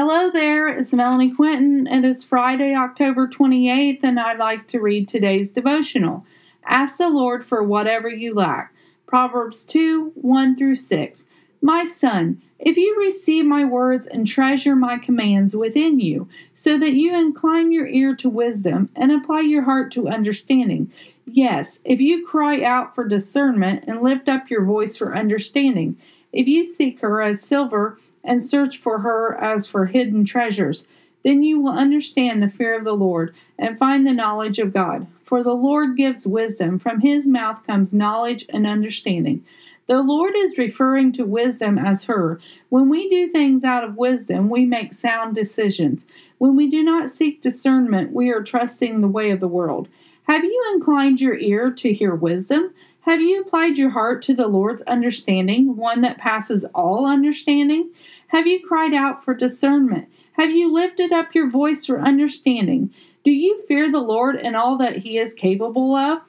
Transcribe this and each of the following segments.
Hello there, it's Melanie Quinton. It is Friday, October 28th, and I'd like to read today's devotional. Ask the Lord for whatever you lack. Proverbs 2 1 through 6. My son, if you receive my words and treasure my commands within you, so that you incline your ear to wisdom and apply your heart to understanding, yes, if you cry out for discernment and lift up your voice for understanding, if you seek her as silver, and search for her as for hidden treasures. Then you will understand the fear of the Lord and find the knowledge of God. For the Lord gives wisdom, from his mouth comes knowledge and understanding. The Lord is referring to wisdom as her. When we do things out of wisdom, we make sound decisions. When we do not seek discernment, we are trusting the way of the world. Have you inclined your ear to hear wisdom? Have you applied your heart to the Lord's understanding, one that passes all understanding? Have you cried out for discernment? Have you lifted up your voice for understanding? Do you fear the Lord and all that He is capable of?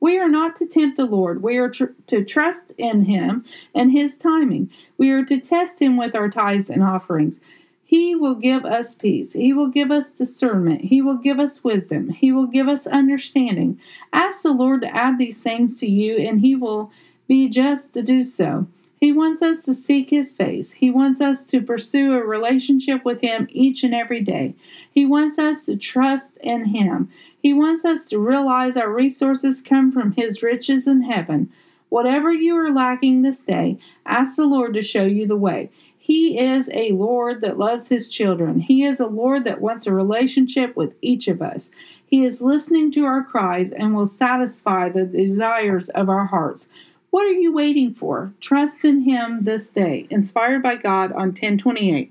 We are not to tempt the Lord. We are tr- to trust in Him and His timing. We are to test Him with our tithes and offerings. He will give us peace. He will give us discernment. He will give us wisdom. He will give us understanding. Ask the Lord to add these things to you, and He will be just to do so. He wants us to seek His face. He wants us to pursue a relationship with Him each and every day. He wants us to trust in Him. He wants us to realize our resources come from His riches in heaven. Whatever you are lacking this day, ask the Lord to show you the way. He is a Lord that loves His children. He is a Lord that wants a relationship with each of us. He is listening to our cries and will satisfy the desires of our hearts. What are you waiting for? Trust in Him this day. Inspired by God on 1028.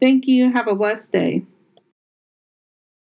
Thank you. Have a blessed day.